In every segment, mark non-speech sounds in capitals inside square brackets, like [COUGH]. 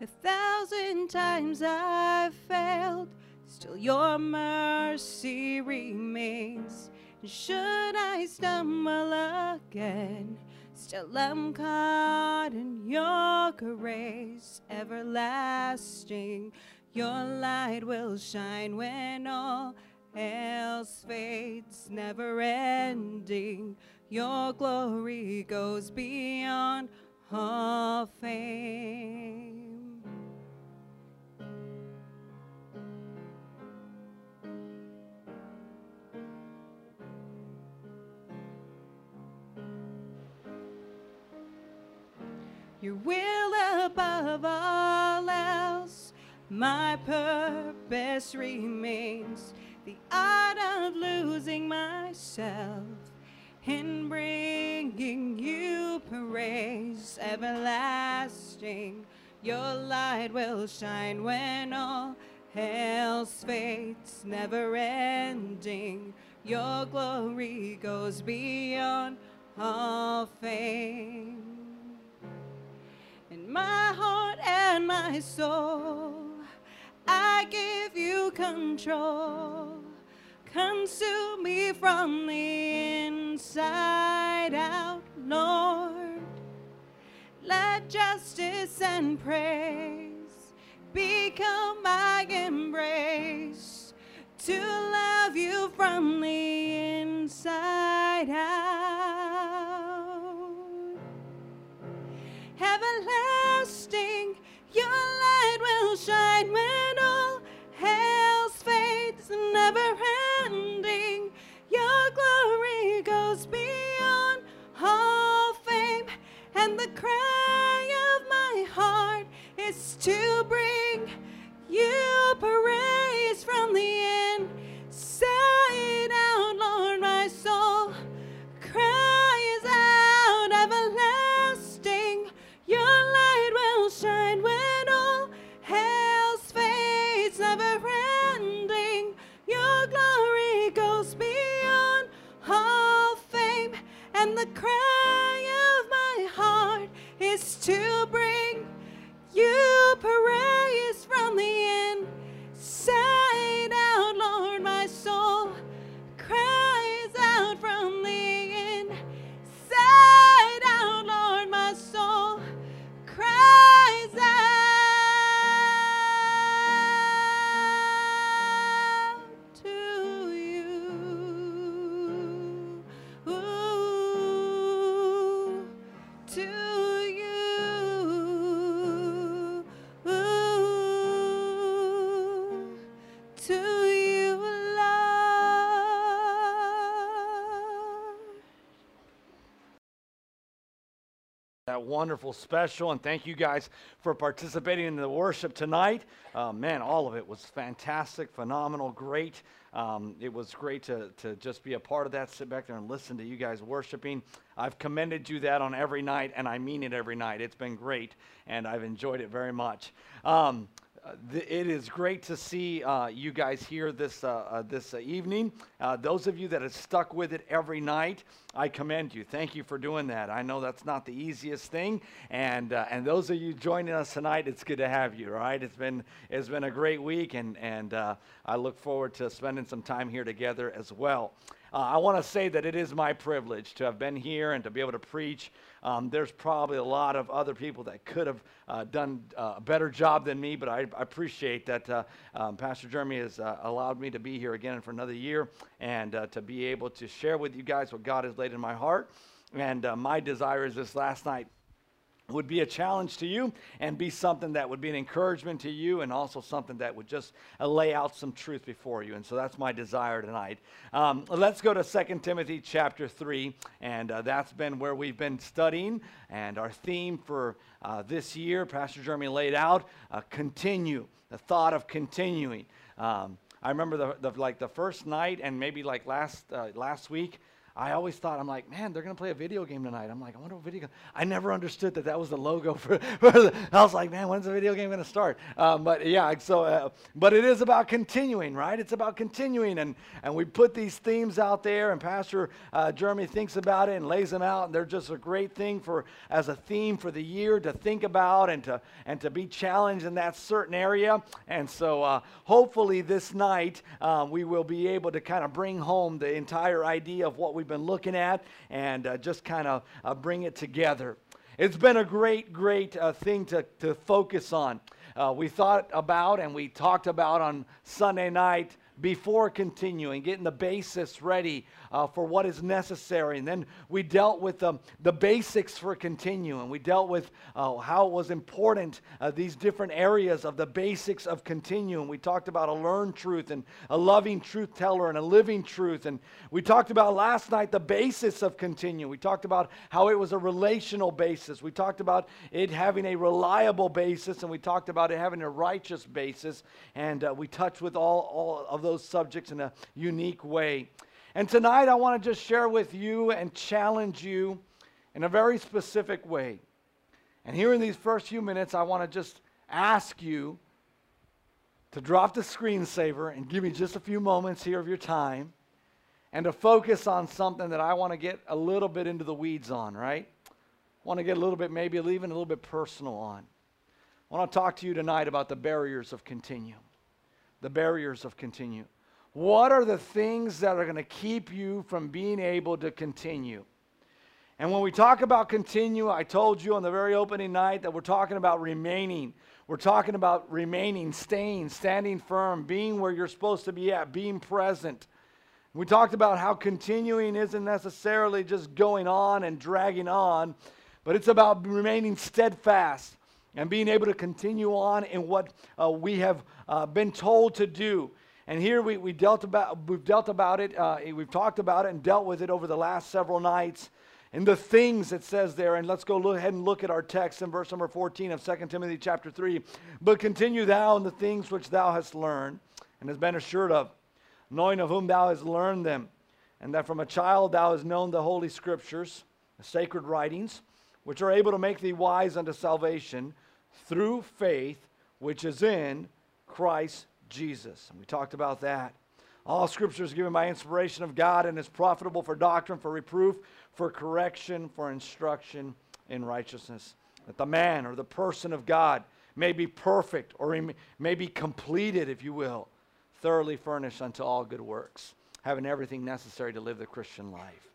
A thousand times I've failed, still your mercy remains. And should I stumble again, still I'm caught in your grace, everlasting. Your light will shine when all else fades, never ending. Your glory goes beyond all fame. Your will above all else, my purpose remains. The art of losing myself in bringing you praise everlasting. Your light will shine when all else fades, never ending. Your glory goes beyond all fame. My soul, I give you control. Consume me from the inside out, Lord. Let justice and praise become my embrace to love you from the inside to bring you praise from the inside wonderful special and thank you guys for participating in the worship tonight. Uh, man all of it was fantastic phenomenal great. Um, it was great to, to just be a part of that sit back there and listen to you guys worshiping. I've commended you that on every night and i mean it every night. It's been great and i've enjoyed it very much. Um, th- it is great to see uh, you guys here this uh, uh, this uh, evening. Uh, those of you that have stuck with it every night, I commend you. Thank you for doing that. I know that's not the easiest thing, and and those of you joining us tonight, it's good to have you. Right? It's been it's been a great week, and and I look forward to spending some time here together as well. Uh, I want to say that it is my privilege to have been here and to be able to preach. Um, there's probably a lot of other people that could have uh, done uh, a better job than me, but I, I appreciate that uh, um, Pastor Jeremy has uh, allowed me to be here again for another year and uh, to be able to share with you guys what God has laid in my heart. And my desire is this last night would be a challenge to you and be something that would be an encouragement to you and also something that would just uh, lay out some truth before you. And so that's my desire tonight. Um, let's go to 2 timothy chapter 3 and uh, that's been where we've been studying. And our theme for uh, this year pastor jeremy laid out uh, continue the thought of continuing. Um, i remember the, the, like the first night and maybe like last, uh, last week I always thought, I'm like, man, they're going to play a video game tonight. I'm like, I wonder what video game. I never understood that that was the logo [LAUGHS] for, for the, I was like, man, when's the video game going to start? Um, but yeah, so, uh, but it is about continuing, right? It's about continuing. And, and we put these themes out there, and Pastor uh, Jeremy thinks about it and lays them out. And they're just a great thing for, as a theme for the year to think about and to, and to be challenged in that certain area. And so uh, hopefully this night um, we will be able to kind of bring home the entire idea of what we we've been looking at and uh, just kind of uh, bring it together. It's been a great, great uh, thing to, to focus on. Uh, we thought about and we talked about on Sunday night before continuing, getting the basis ready uh, for what is necessary. And then we dealt with um, the basics for continuing. We dealt with uh, how it was important, uh, these different areas of the basics of continuing. We talked about a learned truth and a loving truth teller and a living truth. And we talked about last night the basis of continuing. We talked about how it was a relational basis. We talked about it having a reliable basis, and we talked about it having a righteous basis. And uh, we touched with all, all of those subjects in a unique way. And tonight, I want to just share with you and challenge you in a very specific way. And here in these first few minutes, I want to just ask you to drop the screensaver and give me just a few moments here of your time and to focus on something that I want to get a little bit into the weeds on, right? Want to get a little bit, maybe even a little bit personal on. I want to talk to you tonight about the barriers of continue. The barriers of continue. What are the things that are going to keep you from being able to continue? And when we talk about continue, I told you on the very opening night that we're talking about remaining. We're talking about remaining, staying, standing firm, being where you're supposed to be at, being present. We talked about how continuing isn't necessarily just going on and dragging on, but it's about remaining steadfast and being able to continue on in what uh, we have uh, been told to do. And here we, we dealt about, we've dealt about it, uh, we've talked about it and dealt with it over the last several nights. And the things it says there, and let's go look ahead and look at our text in verse number 14 of 2 Timothy chapter 3. But continue thou in the things which thou hast learned and hast been assured of, knowing of whom thou hast learned them, and that from a child thou hast known the holy scriptures, the sacred writings, which are able to make thee wise unto salvation through faith which is in Christ Jesus. And we talked about that. All scripture is given by inspiration of God and is profitable for doctrine, for reproof, for correction, for instruction in righteousness. That the man or the person of God may be perfect or may be completed, if you will, thoroughly furnished unto all good works, having everything necessary to live the Christian life.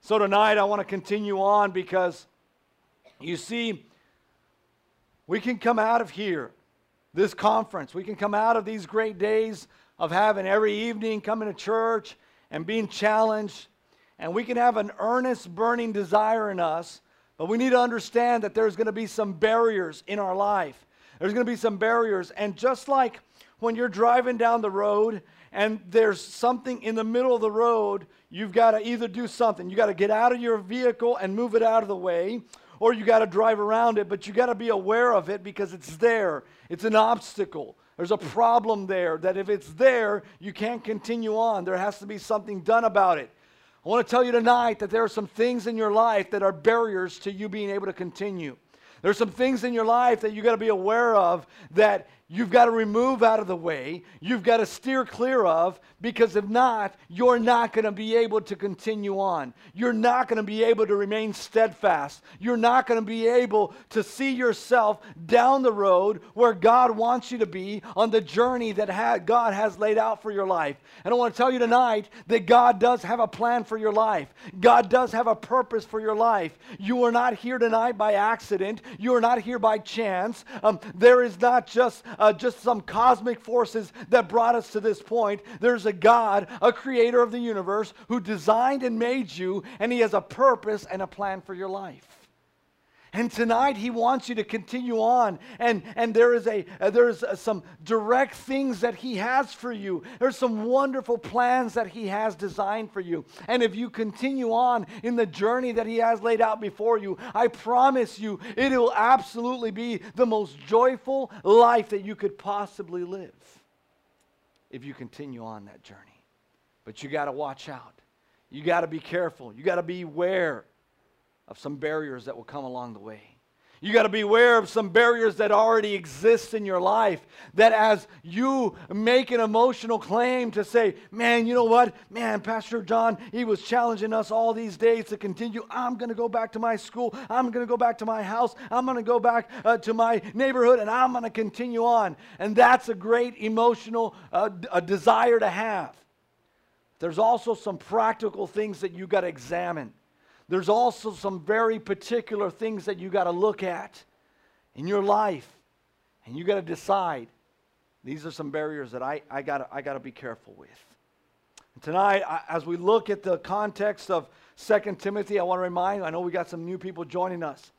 So tonight I want to continue on because you see, we can come out of here this conference. We can come out of these great days of having every evening coming to church and being challenged, and we can have an earnest, burning desire in us, but we need to understand that there's going to be some barriers in our life. There's going to be some barriers, and just like when you're driving down the road and there's something in the middle of the road, you've got to either do something. You've got to get out of your vehicle and move it out of the way, or you got to drive around it, but you got to be aware of it because it's there. It's an obstacle. There's a problem there that if it's there, you can't continue on. There has to be something done about it. I want to tell you tonight that there are some things in your life that are barriers to you being able to continue. There's some things in your life that you got to be aware of that you've got to remove out of the way, you've got to steer clear of, because if not, you're not going to be able to continue on. You're not going to be able to remain steadfast. You're not going to be able to see yourself down the road where God wants you to be on the journey that ha- God has laid out for your life. And I want to tell you tonight that God does have a plan for your life, God does have a purpose for your life. You are not here tonight by accident, you are not here by chance. Um, there is not just uh, just some cosmic forces that brought us to this point. There's a God, a creator of the universe, who designed and made you, and He has a purpose and a plan for your life. And tonight he wants you to continue on. And, and there is a uh, there's uh, some direct things that he has for you. There's some wonderful plans that he has designed for you. And if you continue on in the journey that he has laid out before you, I promise you it will absolutely be the most joyful life that you could possibly live if you continue on that journey. But you got to watch out. you got to be careful. You got to be aware of some barriers that will come along the way. You got to be aware of some barriers that already exist in your life. That as you make an emotional claim to say, man, you know what? Man, Pastor John, he was challenging us all these days to continue. I'm going to go back to my school. I'm going to go back to my house. I'm going to go back uh, to my neighborhood and I'm going to continue on. And that's a great emotional uh, a desire to have. There's also some practical things that you got to examine there's also some very particular things that you got to look at in your life. And you got to decide these are some barriers that I, I got I to be careful with. And tonight, I, as we look at the context of 2 Timothy, I want to remind you, I know we got some new people joining us.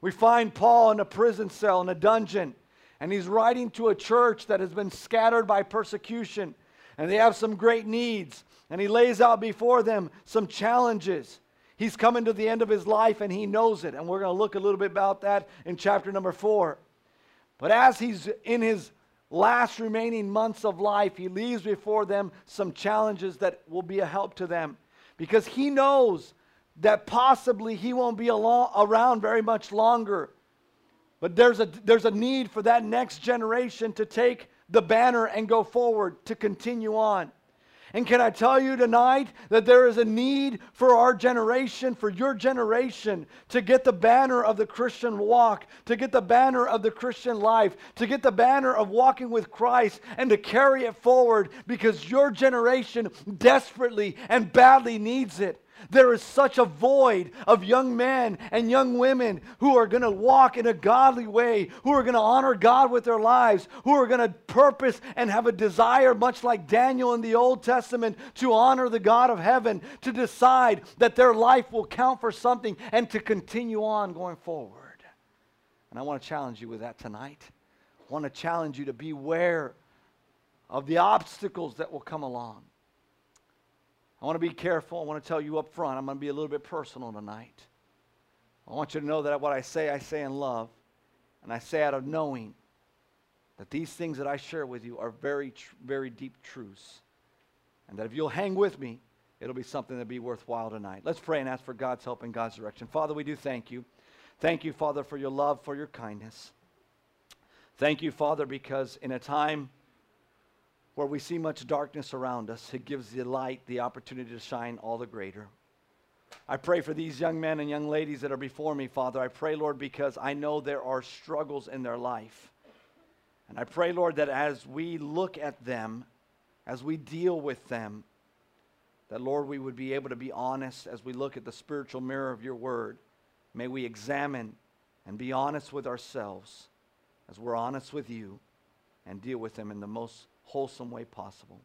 We find Paul in a prison cell, in a dungeon, and he's writing to a church that has been scattered by persecution, and they have some great needs. And he lays out before them some challenges. He's coming to the end of his life and he knows it. And we're going to look a little bit about that in chapter number four. But as he's in his last remaining months of life, he leaves before them some challenges that will be a help to them because he knows that possibly he won't be along, around very much longer. But there's a, there's a need for that next generation to take the banner and go forward, to continue on. And can I tell you tonight that there is a need for our generation, for your generation, to get the banner of the Christian walk, to get the banner of the Christian life, to get the banner of walking with Christ, and to carry it forward because your generation desperately and badly needs it. There is such a void of young men and young women who are going to walk in a godly way, who are going to honor God with their lives, who are going to purpose and have a desire, much like Daniel in the Old Testament, to honor the God of heaven, to decide that their life will count for something and to continue on going forward. And I want to challenge you with that tonight. I want to challenge you to beware of the obstacles that will come along. I want to be careful. I want to tell you up front, I'm going to be a little bit personal tonight. I want you to know that what I say, I say in love, and I say out of knowing that these things that I share with you are very, very deep truths. And that if you'll hang with me, it'll be something that'll be worthwhile tonight. Let's pray and ask for God's help and God's direction. Father, we do thank you. Thank you, Father, for your love, for your kindness. Thank you, Father, because in a time where we see much darkness around us, it gives the light the opportunity to shine all the greater. I pray for these young men and young ladies that are before me, Father. I pray, Lord, because I know there are struggles in their life. And I pray, Lord, that as we look at them, as we deal with them, that, Lord, we would be able to be honest as we look at the spiritual mirror of your word. May we examine and be honest with ourselves as we're honest with you and deal with them in the most wholesome way possible.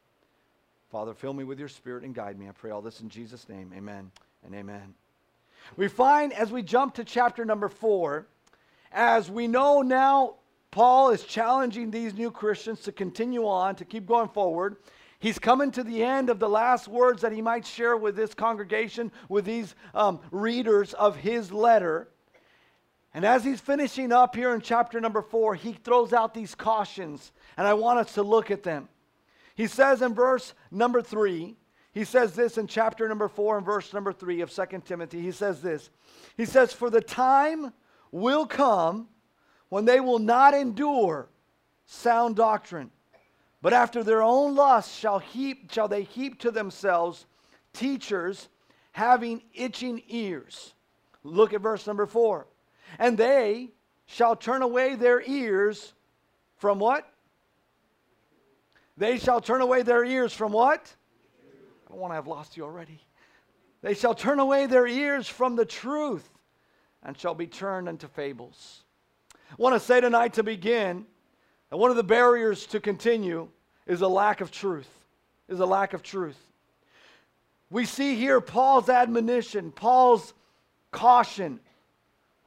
Father, fill me with your spirit and guide me. I pray all this in Jesus' name. Amen and amen. We find as we jump to chapter number four, as we know now, Paul is challenging these new Christians to continue on, to keep going forward. He's coming to the end of the last words that he might share with this congregation, with these um, readers of his letter. And as he's finishing up here in chapter number four, he throws out these cautions, and I want us to look at them. He says in verse number three, he says this in chapter number four and verse number three of Second Timothy. He says this. He says, For the time will come when they will not endure sound doctrine, but after their own lust shall heap shall they heap to themselves teachers having itching ears. Look at verse number four and they shall turn away their ears from what? They shall turn away their ears from what? I don't want to have lost you already. They shall turn away their ears from the truth and shall be turned into fables. I want to say tonight to begin that one of the barriers to continue is a lack of truth. Is a lack of truth. We see here Paul's admonition, Paul's caution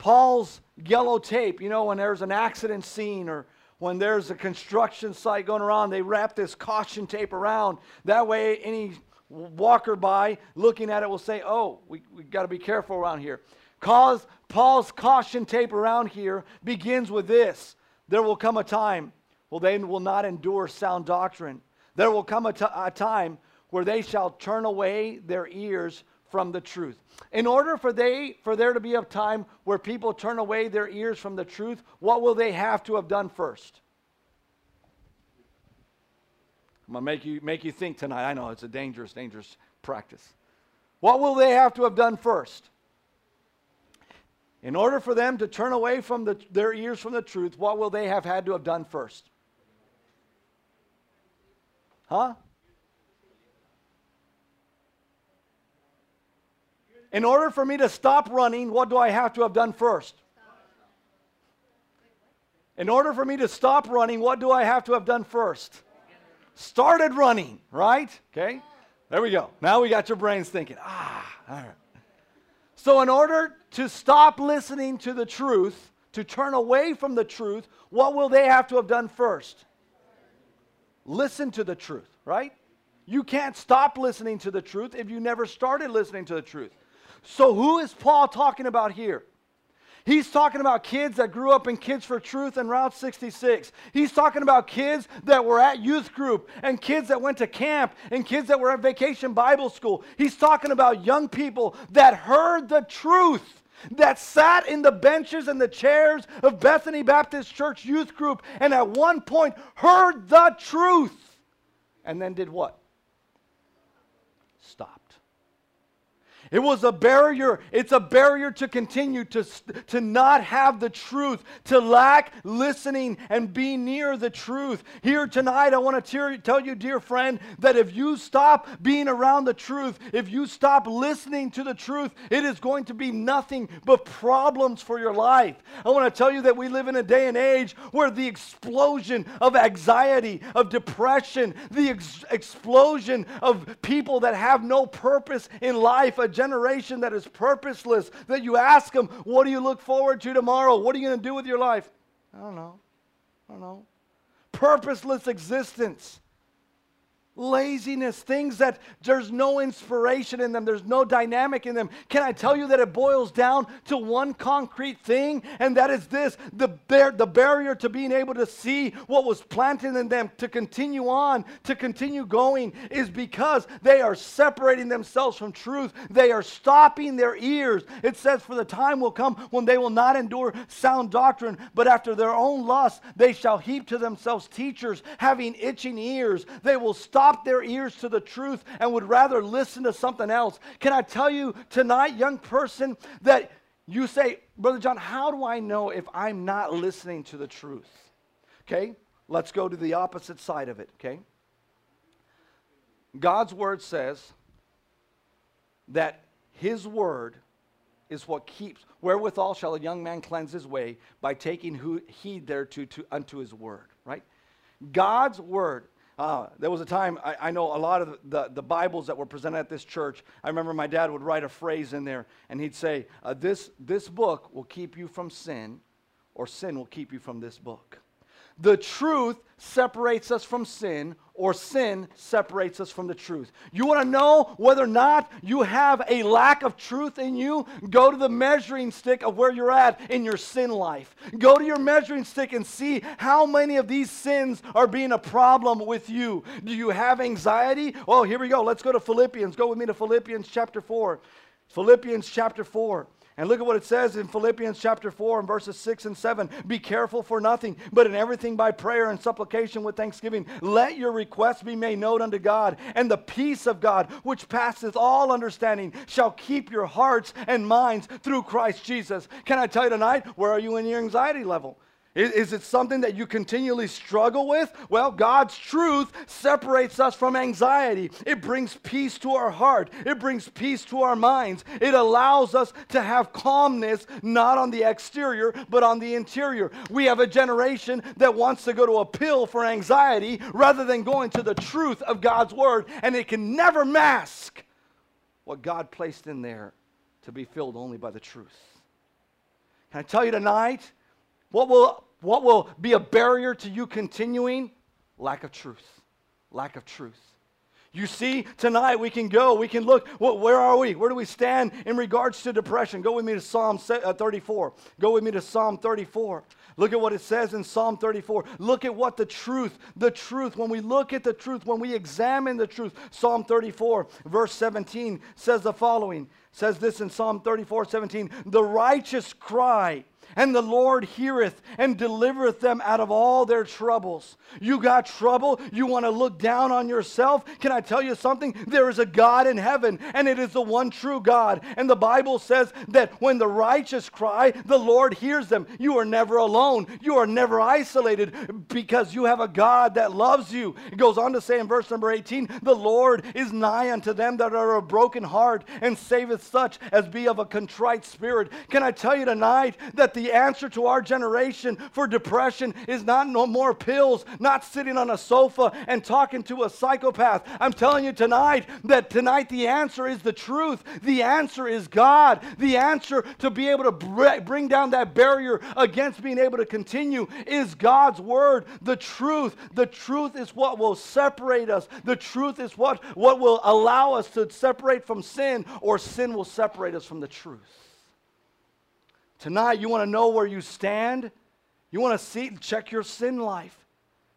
Paul's yellow tape, you know, when there's an accident scene or when there's a construction site going around, they wrap this caution tape around. That way, any walker by looking at it will say, Oh, we, we got to be careful around here. Cause, Paul's caution tape around here begins with this There will come a time, well, they will not endure sound doctrine. There will come a, t- a time where they shall turn away their ears from the truth. In order for they for there to be a time where people turn away their ears from the truth, what will they have to have done first? I'm gonna make you make you think tonight. I know it's a dangerous, dangerous practice. What will they have to have done first? In order for them to turn away from the, their ears from the truth, what will they have had to have done first? Huh? In order for me to stop running, what do I have to have done first? In order for me to stop running, what do I have to have done first? Started running, right? Okay? There we go. Now we got your brains thinking. Ah, all right. So, in order to stop listening to the truth, to turn away from the truth, what will they have to have done first? Listen to the truth, right? You can't stop listening to the truth if you never started listening to the truth. So, who is Paul talking about here? He's talking about kids that grew up in Kids for Truth and Route 66. He's talking about kids that were at youth group and kids that went to camp and kids that were at vacation Bible school. He's talking about young people that heard the truth that sat in the benches and the chairs of Bethany Baptist Church youth group and at one point heard the truth and then did what? It was a barrier. It's a barrier to continue, to, to not have the truth, to lack listening and be near the truth. Here tonight, I want to tell you, dear friend, that if you stop being around the truth, if you stop listening to the truth, it is going to be nothing but problems for your life. I want to tell you that we live in a day and age where the explosion of anxiety, of depression, the ex- explosion of people that have no purpose in life, a generation that is purposeless, that you ask them, What do you look forward to tomorrow? What are you going to do with your life? I don't know. I don't know. Purposeless existence laziness, things that there's no inspiration in them, there's no dynamic in them. Can I tell you that it boils down to one concrete thing? And that is this the, bar- the barrier to being able to see what was planted in them, to continue on, to continue going, is because they are separating themselves from truth. They are stopping their ears. It says, For the time will come when they will not endure sound doctrine, but after their own lust, they shall heap to themselves teachers having itching ears. They will stop stop their ears to the truth and would rather listen to something else. Can I tell you tonight, young person, that you say, Brother John, how do I know if I'm not listening to the truth? Okay, let's go to the opposite side of it, okay? God's word says that his word is what keeps wherewithal shall a young man cleanse his way by taking who, heed thereto to, unto his word right god's word uh, there was a time, I, I, know a lot of the, the Bibles that were presented at this church, I remember my dad would write a phrase in there, and he'd say, uh, this, this book will keep you from sin, or sin will keep you from this book. The truth separates us from sin, or sin separates us from the truth. You want to know whether or not you have a lack of truth in you? Go to the measuring stick of where you're at in your sin life. Go to your measuring stick and see how many of these sins are being a problem with you. Do you have anxiety? Oh, here we go. Let's go to Philippians. Go with me to Philippians chapter 4. Philippians chapter 4. And look at what it says in Philippians chapter 4 and verses 6 and 7. Be careful for nothing, but in everything by prayer and supplication with thanksgiving, let your requests be made known unto God. And the peace of God, which passeth all understanding, shall keep your hearts and minds through Christ Jesus. Can I tell you tonight, where are you in your anxiety level? Is, it something that you continually struggle with? Well, God's truth separates us from anxiety. It brings peace to our heart, it brings peace to our minds. It allows us to have calmness, not on the exterior, but on the interior. We have a generation that wants to go to a pill for anxiety rather than going to the truth of God's word, and it can never mask what God placed in there to be filled only by the truth. Can I tell you tonight? What will, what will be a barrier to you continuing? Lack of truth. Lack of truth. You see, tonight we can go, we can look. where are we? Where do we stand in regards to depression? Go with me to Psalm uh, 34. Go with me to Psalm 34. Look at what it says in Psalm 34. Look at what the truth, the truth, when we look at the truth, when we examine the truth. Psalm 34, verse 17 says the following says this in Psalm 34 17. The righteous cry and the Lord heareth and delivereth them out of all their troubles. You got trouble? You want to look down on yourself? Can I tell you something? There is a God in heaven, and it is the one true God. And the Bible says that when the righteous cry, the Lord hears them. You are never alone, you are never isolated because you have a God that loves you. It goes on to say in verse number 18 the Lord is nigh unto them that are of broken heart and saveth such as be of a contrite spirit. Can I tell you tonight that the the answer to our generation for depression is not no more pills, not sitting on a sofa and talking to a psychopath. I'm telling you tonight that tonight the answer is the truth. The answer is God. The answer to be able to bring down that barrier against being able to continue is God's word. The truth. The truth is what will separate us. The truth is what, what will allow us to separate from sin, or sin will separate us from the truth. Tonight, you want to know where you stand? You want to see, and check your sin life.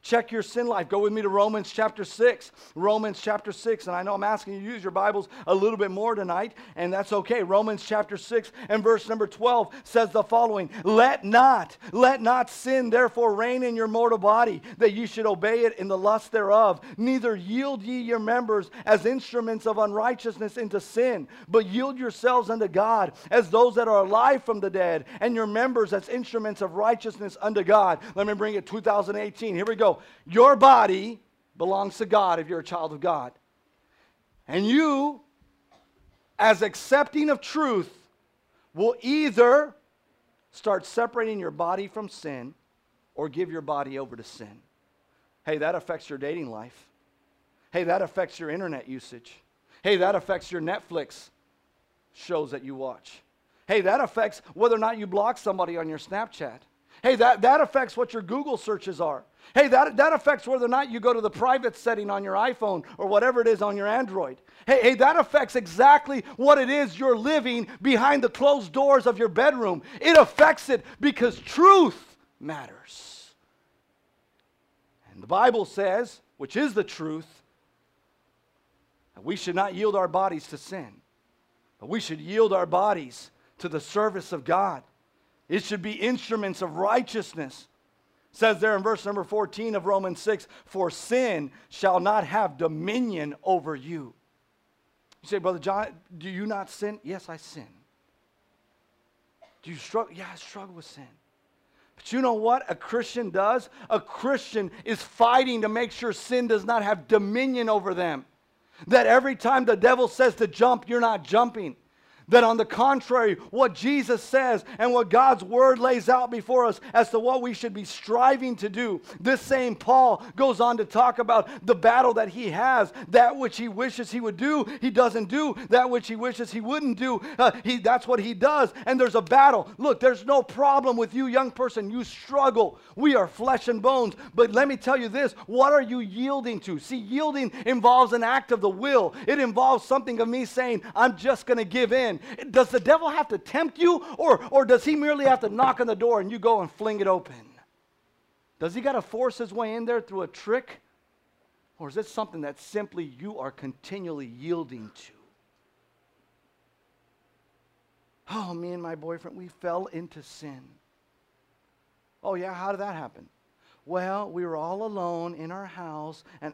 Check your sin life. Go with me to Romans chapter 6. Romans chapter 6. And I know I'm asking you to use your Bibles a little bit more tonight, and that's okay. Romans chapter 6 and verse number 12 says the following Let not, let not sin therefore reign in your mortal body, that ye should obey it in the lust thereof. Neither yield ye your members as instruments of unrighteousness into sin, but yield yourselves unto God as those that are alive from the dead, and your members as instruments of righteousness unto God. Let me bring it 2018. Here we go your body belongs to God if you're a child of God. And you, as accepting of truth, will either start separating your body from sin or give your body over to sin. Hey, that affects your dating life. Hey, that affects your internet usage. Hey, that affects your Netflix shows that you watch. Hey, that affects whether or not you block somebody on your Snapchat. Hey, that, that affects what your Google searches are. Hey, that, that affects whether or not you go to the private setting on your iPhone or whatever it is on your Android. Hey, hey, that affects exactly what it is you're living behind the closed doors of your bedroom. It affects it because truth matters. And the Bible says, which is the truth, that we should not yield our bodies to sin, but we should yield our bodies to the service of God. It should be instruments of righteousness says there in verse number 14 of Romans 6 For sin shall not have dominion over you. You say, Brother John, do you not sin? Yes, I sin. Do you struggle? Yeah, I struggle with sin. But you know what a Christian does? A Christian is fighting to make sure sin does not have dominion over them. That every time the devil says to jump, you're not jumping. That on the contrary, what Jesus says and what God's word lays out before us as to what we should be striving to do, this same Paul goes on to talk about the battle that he has. That which he wishes he would do, he doesn't do. That which he wishes he wouldn't do, uh, he, that's what he does. And there's a battle. Look, there's no problem with you, young person. You struggle. We are flesh and bones. But let me tell you this what are you yielding to? See, yielding involves an act of the will, it involves something of me saying, I'm just going to give in. Does the devil have to tempt you, or, or does he merely have to knock on the door and you go and fling it open? Does he got to force his way in there through a trick? Or is it something that simply you are continually yielding to? Oh, me and my boyfriend, we fell into sin. Oh, yeah, how did that happen? Well, we were all alone in our house, and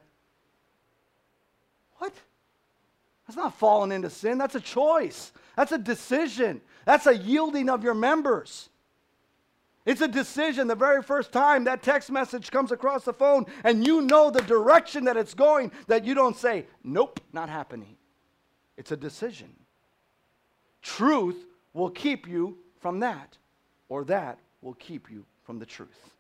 what? That's not falling into sin. That's a choice. That's a decision. That's a yielding of your members. It's a decision the very first time that text message comes across the phone and you know the direction that it's going, that you don't say, Nope, not happening. It's a decision. Truth will keep you from that, or that will keep you from the truth.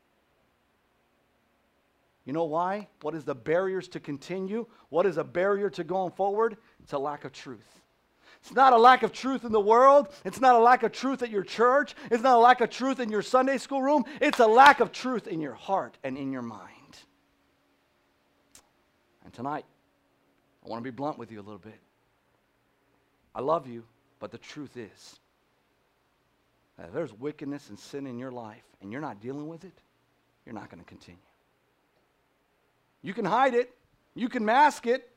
You know why? What is the barriers to continue? What is a barrier to going forward? It's a lack of truth. It's not a lack of truth in the world. It's not a lack of truth at your church. It's not a lack of truth in your Sunday school room. It's a lack of truth in your heart and in your mind. And tonight, I want to be blunt with you a little bit. I love you, but the truth is, if there's wickedness and sin in your life and you're not dealing with it, you're not going to continue. You can hide it, you can mask it.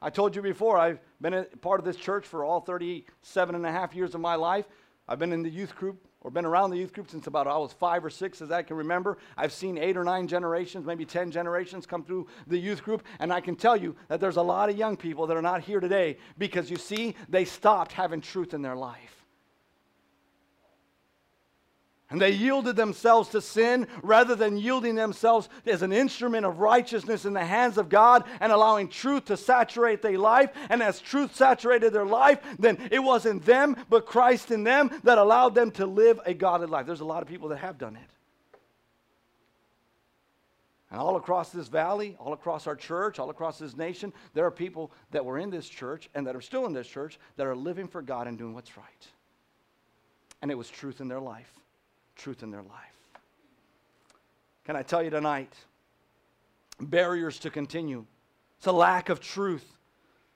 I told you before, I've been a part of this church for all 37 and a half years of my life. I've been in the youth group or been around the youth group since about I was five or six, as I can remember. I've seen eight or nine generations, maybe 10 generations come through the youth group. And I can tell you that there's a lot of young people that are not here today because you see, they stopped having truth in their life. And they yielded themselves to sin rather than yielding themselves as an instrument of righteousness in the hands of God and allowing truth to saturate their life. And as truth saturated their life, then it wasn't them, but Christ in them that allowed them to live a godly life. There's a lot of people that have done it. And all across this valley, all across our church, all across this nation, there are people that were in this church and that are still in this church that are living for God and doing what's right. And it was truth in their life truth in their life. Can I tell you tonight? Barriers to continue. It's a lack of truth.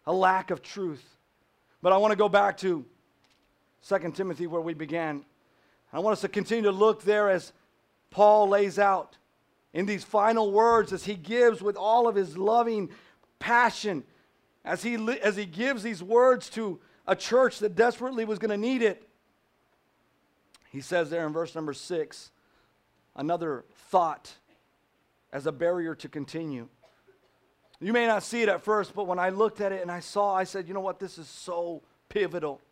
A lack of truth. But I want to go back to 2 Timothy where we began. I want us to continue to look there as Paul lays out in these final words as he gives with all of his loving passion as he, as he gives these words to a church that desperately was going to need it. He says there in verse number six, another thought as a barrier to continue. You may not see it at first, but when I looked at it and I saw, I said, you know what, this is so pivotal.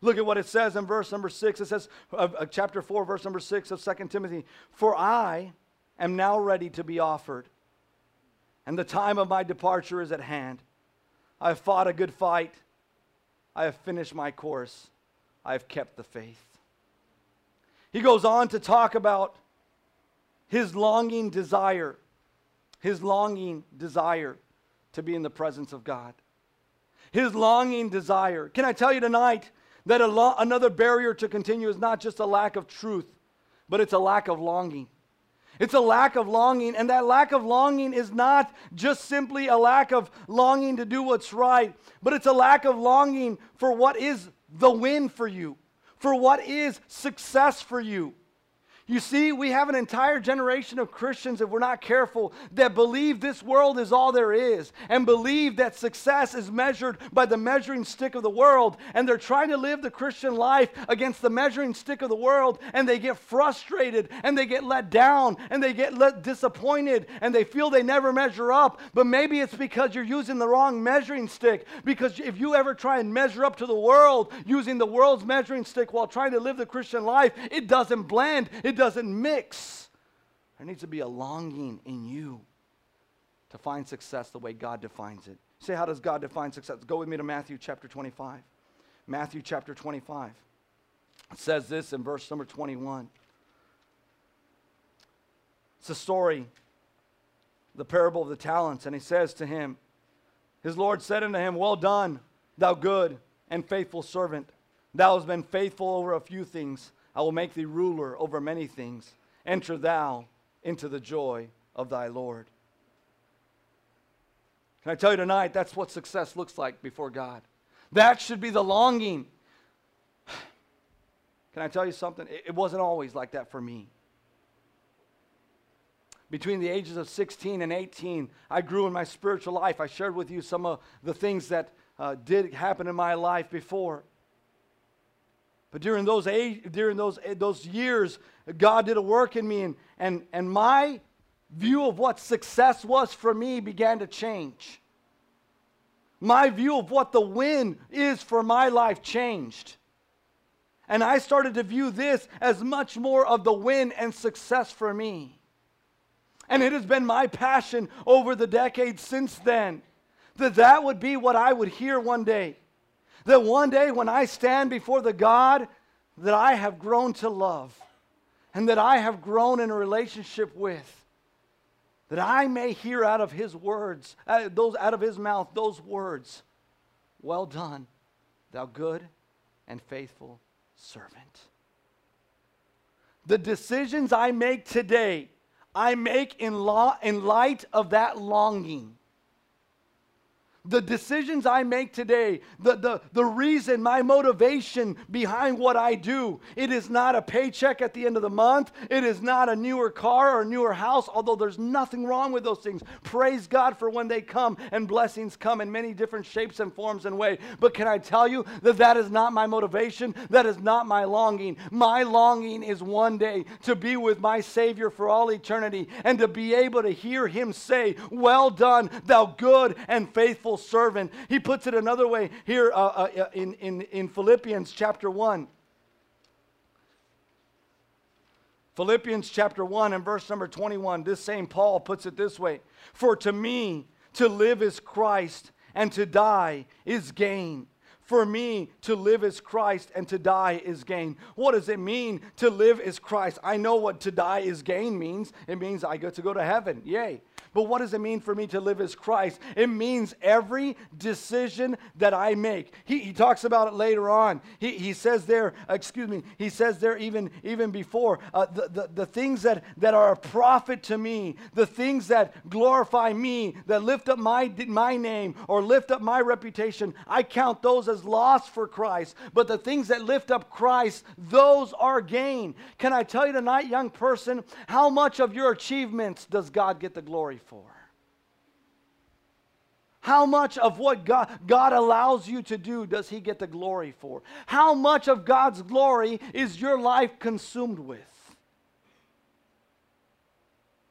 Look at what it says in verse number six. It says, uh, uh, chapter 4, verse number 6 of 2 Timothy For I am now ready to be offered, and the time of my departure is at hand. I have fought a good fight, I have finished my course, I have kept the faith. He goes on to talk about his longing desire, his longing desire to be in the presence of God. His longing desire. Can I tell you tonight that lo- another barrier to continue is not just a lack of truth, but it's a lack of longing. It's a lack of longing, and that lack of longing is not just simply a lack of longing to do what's right, but it's a lack of longing for what is the win for you for what is success for you. You see, we have an entire generation of Christians, if we're not careful, that believe this world is all there is and believe that success is measured by the measuring stick of the world. And they're trying to live the Christian life against the measuring stick of the world. And they get frustrated and they get let down and they get let disappointed and they feel they never measure up. But maybe it's because you're using the wrong measuring stick. Because if you ever try and measure up to the world using the world's measuring stick while trying to live the Christian life, it doesn't blend. It it doesn't mix. There needs to be a longing in you to find success the way God defines it. Say, how does God define success? Go with me to Matthew chapter 25. Matthew chapter 25. It says this in verse number 21. It's a story, the parable of the talents. And he says to him, His Lord said unto him, Well done, thou good and faithful servant. Thou hast been faithful over a few things. I will make thee ruler over many things. Enter thou into the joy of thy Lord. Can I tell you tonight, that's what success looks like before God? That should be the longing. [SIGHS] Can I tell you something? It wasn't always like that for me. Between the ages of 16 and 18, I grew in my spiritual life. I shared with you some of the things that uh, did happen in my life before. But during those, age, during those, eh, those years, God did a work in me, and, and, and my view of what success was for me began to change. My view of what the win is for my life changed. And I started to view this as much more of the win and success for me. And it has been my passion over the decades since then that that would be what I would hear one day. That one day when I stand before the God that I have grown to love and that I have grown in a relationship with, that I may hear out of his words, uh, those out of his mouth, those words, well done, thou good and faithful servant. The decisions I make today, I make in, law, in light of that longing. The decisions I make today, the, the, the reason, my motivation behind what I do, it is not a paycheck at the end of the month. It is not a newer car or a newer house, although there's nothing wrong with those things. Praise God for when they come and blessings come in many different shapes and forms and ways. But can I tell you that that is not my motivation? That is not my longing. My longing is one day to be with my Savior for all eternity and to be able to hear Him say, Well done, thou good and faithful servant. He puts it another way here uh, uh, uh, in, in, in Philippians chapter 1. Philippians chapter 1 and verse number 21, this same Paul puts it this way For to me, to live is Christ, and to die is gain. For me, to live is Christ, and to die is gain. What does it mean to live is Christ? I know what to die is gain means. It means I get to go to heaven. Yay. But what does it mean for me to live as Christ? It means every decision that I make. He, he talks about it later on. He, he says there, excuse me, he says there even, even before, uh, the, the, the things that, that are a profit to me, the things that glorify me, that lift up my, my name or lift up my reputation, I count those as loss for Christ. But the things that lift up Christ, those are gain. Can I tell you tonight, young person, how much of your achievements does God get the glory for? How much of what God, God allows you to do does He get the glory for? How much of God's glory is your life consumed with?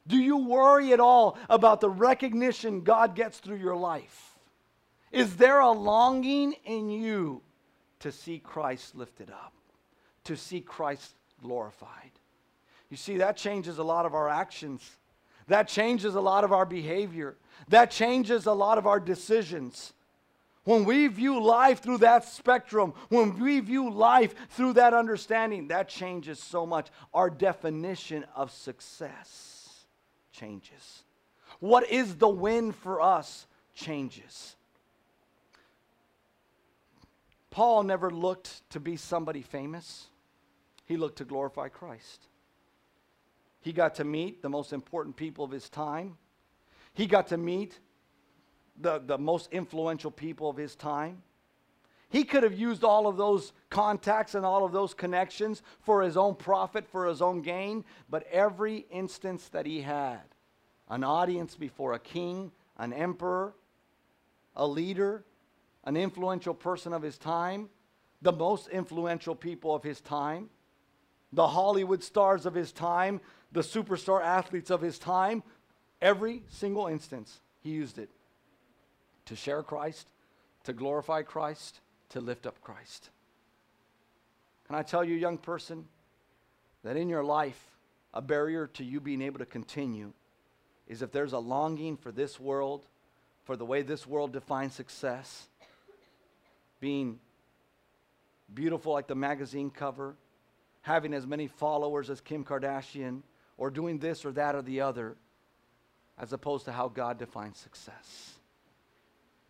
Do you worry at all about the recognition God gets through your life? Is there a longing in you to see Christ lifted up, to see Christ glorified? You see, that changes a lot of our actions. That changes a lot of our behavior. That changes a lot of our decisions. When we view life through that spectrum, when we view life through that understanding, that changes so much. Our definition of success changes. What is the win for us changes. Paul never looked to be somebody famous, he looked to glorify Christ. He got to meet the most important people of his time. He got to meet the, the most influential people of his time. He could have used all of those contacts and all of those connections for his own profit, for his own gain, but every instance that he had an audience before a king, an emperor, a leader, an influential person of his time, the most influential people of his time, the Hollywood stars of his time, the superstar athletes of his time, every single instance, he used it to share Christ, to glorify Christ, to lift up Christ. Can I tell you, young person, that in your life, a barrier to you being able to continue is if there's a longing for this world, for the way this world defines success, being beautiful like the magazine cover, having as many followers as Kim Kardashian, or doing this or that or the other, as opposed to how God defines success.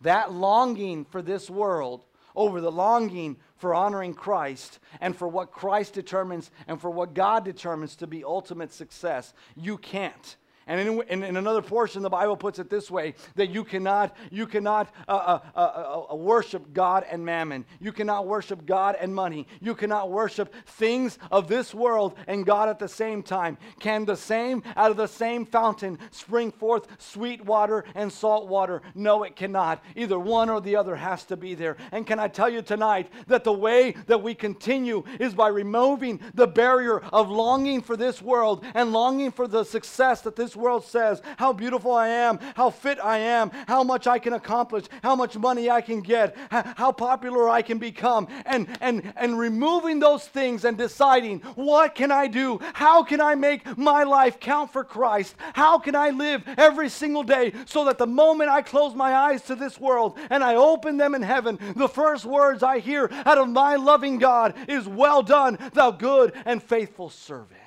That longing for this world over the longing for honoring Christ and for what Christ determines and for what God determines to be ultimate success, you can't. And in, in, in, another portion, the Bible puts it this way that you cannot, you cannot uh uh, uh, uh, uh, worship God and mammon. You cannot worship God and money. You cannot worship things of this world and God at the same time. Can the same, out of the same fountain, spring forth sweet water and salt water? No, it cannot. Either one or the other has to be there. And can I tell you tonight that the way that we continue is by removing the barrier of longing for this world and longing for the success that this world says, how beautiful I am, how fit I am, how much I can accomplish, how much money I can get, how popular I can become, and, and, and removing those things and deciding, what can I do? How can I make my life count for Christ? How can I live every single day so that the moment I close my eyes to this world and I open them in heaven, the first words I hear out of my loving God is, Well done, thou good and faithful servant.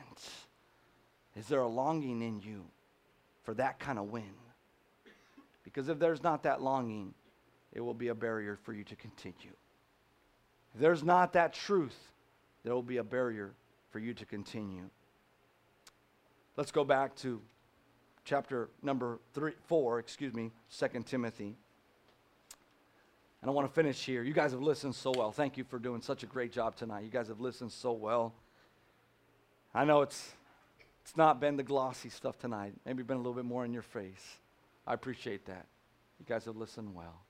Is there a longing in you for that kind of win. Because if there's not that longing, it will be a barrier for you to continue. If there's not that truth, there will be a barrier for you to continue. Let's go back to chapter number three, four, excuse me, Second Timothy. And I want to finish here. You guys have listened so well. Thank you for doing such a great job tonight. You guys have listened so well. I know it's it's not been the glossy stuff tonight. Maybe been a little bit more in your face. I appreciate that. You guys have listened well.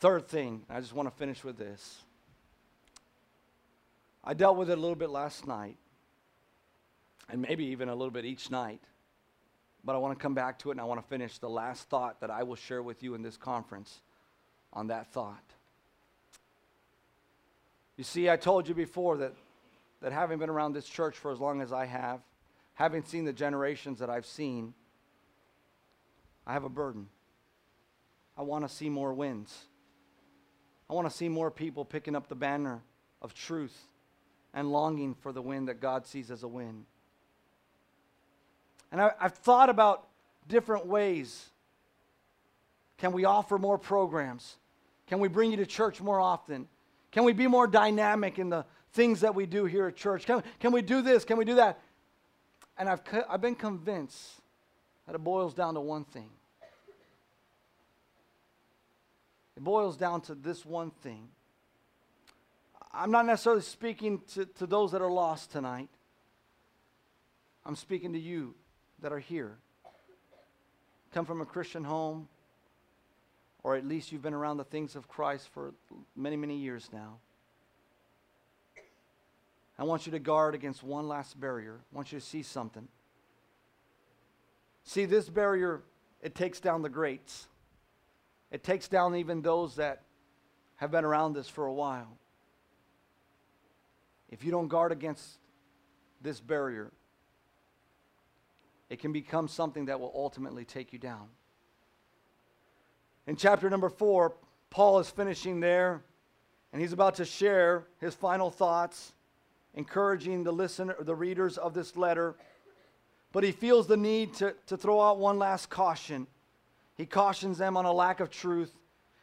Third thing, I just want to finish with this. I dealt with it a little bit last night, and maybe even a little bit each night. But I want to come back to it and I want to finish the last thought that I will share with you in this conference on that thought. You see, I told you before that, that having been around this church for as long as I have, having seen the generations that I've seen, I have a burden. I want to see more wins. I want to see more people picking up the banner of truth and longing for the win that God sees as a win. And I, have thought about different ways. Can we offer more programs? Can we bring you to church more often? Can we be more dynamic in the things that we do here at church? Can, can we do this? Can we do that? And I've, I've been convinced that it boils down to one thing. It boils down to this one thing. I'm not necessarily speaking to, to those that are lost tonight. I'm speaking to you that are here come from a Christian home, or at least you've been around the things of Christ for many, many years now. I want you to guard against one last barrier. I want you to see something. See, this barrier, it takes down the greats. It takes down even those that have been around this for a while. If you don't guard against this barrier, it can become something that will ultimately take you down. In chapter number four, Paul is finishing there, and he's about to share his final thoughts, encouraging the listener, the readers of this letter. But he feels the need to, to throw out one last caution. He cautions them on a lack of truth.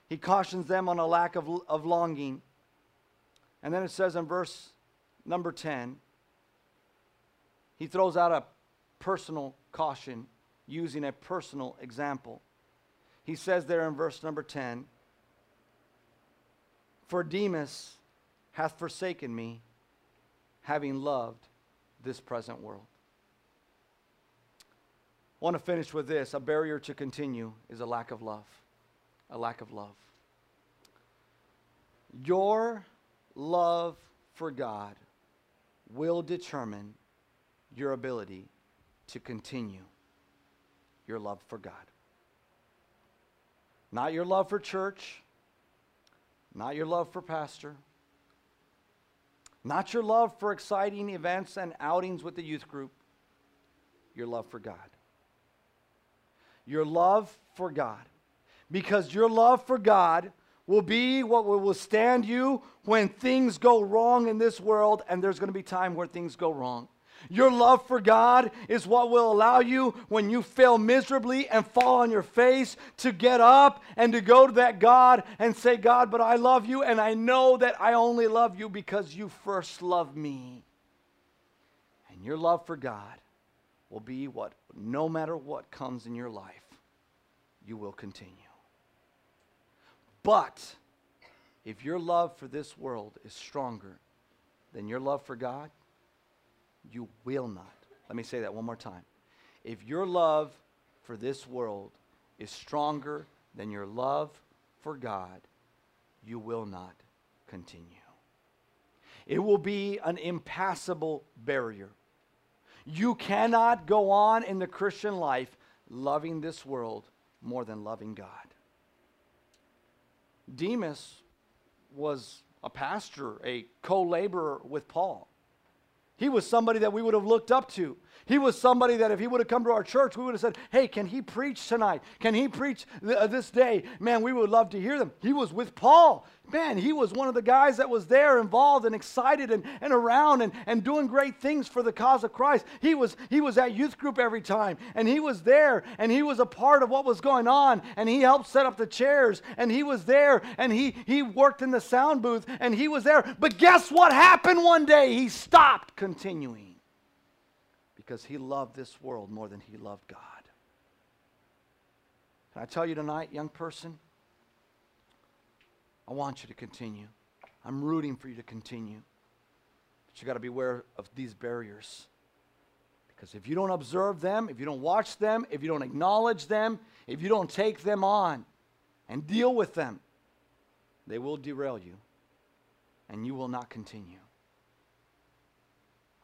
He cautions them on a lack of, of longing. And then it says in verse number 10, he throws out a personal caution using a personal example. He says there in verse number 10 For Demas hath forsaken me, having loved this present world. I want to finish with this. A barrier to continue is a lack of love. A lack of love. Your love for God will determine your ability to continue your love for God. Not your love for church, not your love for pastor, not your love for exciting events and outings with the youth group, your love for God. Your love for God. Because your love for God will be what will withstand you when things go wrong in this world, and there's going to be time where things go wrong. Your love for God is what will allow you, when you fail miserably and fall on your face, to get up and to go to that God and say, God, but I love you, and I know that I only love you because you first loved me. And your love for God will be what, no matter what comes in your life, you will continue. But if your love for this world is stronger than your love for God, you will not. Let me say that one more time. If your love for this world is stronger than your love for God, you will not continue. It will be an impassable barrier. You cannot go on in the Christian life loving this world more than loving God. Demas was a pastor, a co laborer with Paul. He was somebody that we would have looked up to. He was somebody that if he would have come to our church, we would have said, Hey, can he preach tonight? Can he preach th- uh, this day? Man, we would love to hear them. He was with Paul. Man, he was one of the guys that was there involved and excited and, and around and, and doing great things for the cause of Christ. He was, he was at youth group every time, and he was there, and he was a part of what was going on, and he helped set up the chairs, and he was there, and he, he worked in the sound booth, and he was there. But guess what happened one day? He stopped continuing because he loved this world more than he loved God. Can I tell you tonight, young person, I want you to continue. I'm rooting for you to continue. But you got to be aware of these barriers. Because if you don't observe them, if you don't watch them, if you don't acknowledge them, if you don't take them on and deal with them, they will derail you and you will not continue.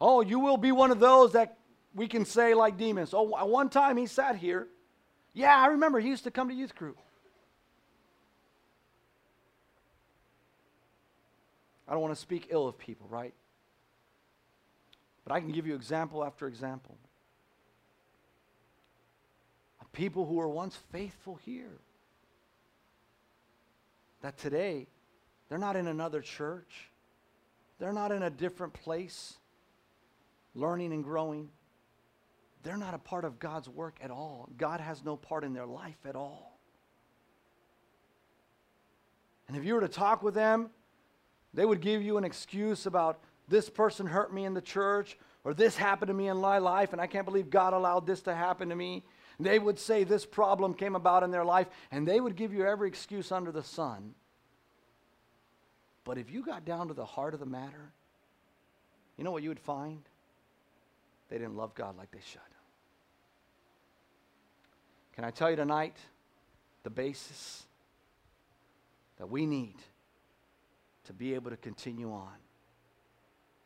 Oh, you will be one of those that we can say, like Demas, oh, one time he sat here. Yeah, I remember he used to come to youth group. I don't want to speak ill of people, right? But I can give you example after example of people who were once faithful here that today they're not in another church, they're not in a different place learning and growing. They're not a part of God's work at all. God has no part in their life at all. And if you were to talk with them, they would give you an excuse about this person hurt me in the church or this happened to me in my life and I can't believe God allowed this to happen to me. They would say this problem came about in their life and they would give you every excuse under the sun. But if you got down to the heart of the matter, you know what you would find? They didn't love God like they should. Can I tell you tonight the basis that we need to be able to continue on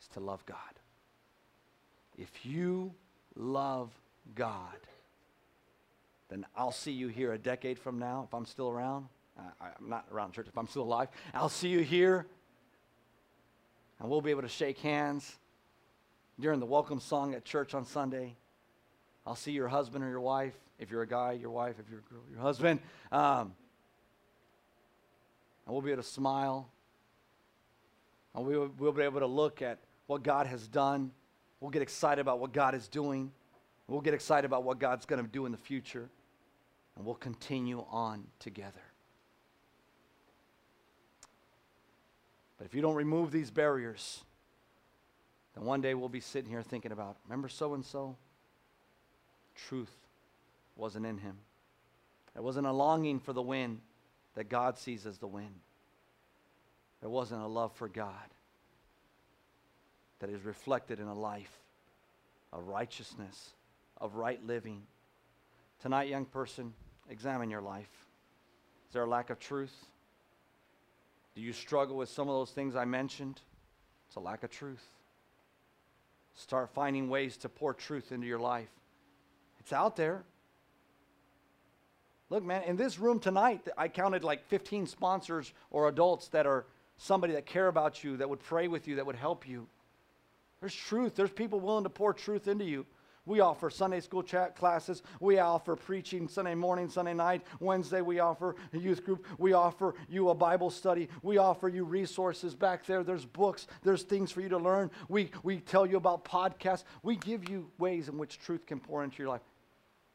is to love God. If you love God, then I'll see you here a decade from now if I'm still around. I, am not around church. If I'm still alive, I'll see you here and we'll be able to shake hands during the welcome song at church on Sunday. I'll see your husband or your wife. If you're a guy, your wife. If you're a girl, your husband. Um, and we'll be able to smile. And we will, we'll be able to look at what God has done. We'll get excited about what God is doing. We'll get excited about what God's going to do in the future. And we'll continue on together. But if you don't remove these barriers, then one day we'll be sitting here thinking about, remember so and so? Truth wasn't in him. There wasn't a longing for the wind that God sees as the wind. There wasn't a love for God that is reflected in a life of righteousness, of right living. Tonight, young person, examine your life. Is there a lack of truth? Do you struggle with some of those things I mentioned? It's a lack of truth. Start finding ways to pour truth into your life. It's out there. Look, man, in this room tonight, I counted like 15 sponsors or adults that are somebody that care about you, that would pray with you, that would help you. There's truth. There's people willing to pour truth into you. We offer Sunday school chat classes. We offer preaching Sunday morning, Sunday night. Wednesday, we offer a youth group. We offer you a Bible study. We offer you resources back there. There's books. There's things for you to learn. We, we tell you about podcasts. We give you ways in which truth can pour into your life.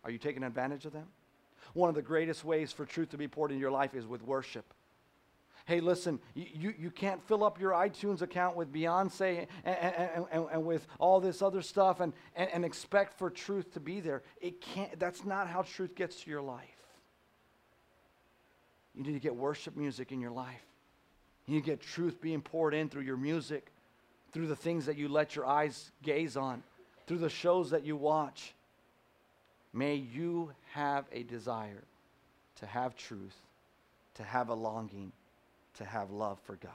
Are you taking advantage of them? One of the greatest ways for truth to be poured into your life is with worship hey, listen, you, you can't fill up your iTunes account with Beyonce and, and, and, and with all this other stuff and, and, and expect for truth to be there. It can't, that's not how truth gets to your life. You need to get worship music in your life. You need to get truth being poured in through your music, through the things that you let your eyes gaze on, through the shows that you watch. May you have a desire to have truth, to have a longing to have love for God.